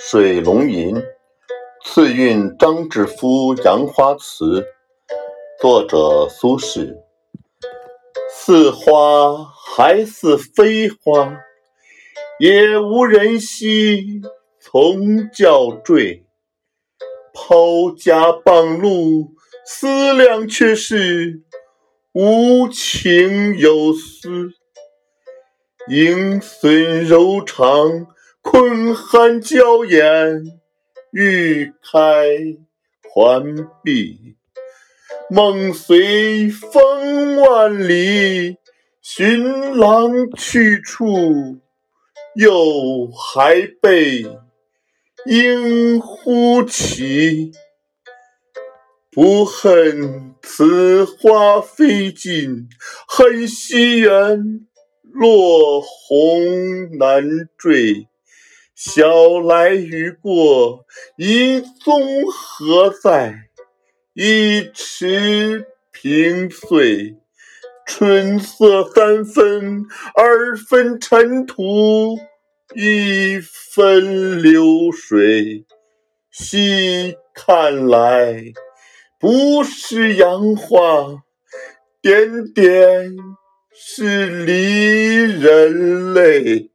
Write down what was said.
水龙吟，次韵张志夫杨花词，作者苏轼。似花还似非花，也无人惜从教坠。抛家傍路，思量却是无情有思。迎孙柔肠。困寒娇艳，欲开还闭。梦随风万里，寻郎去处，又还被莺呼起。不恨此花飞尽，恨西园落红难缀。晓来雨过，一宗何在？一池萍碎。春色三分，二分尘土，一分流水。细看来，不是杨花，点点是离人泪。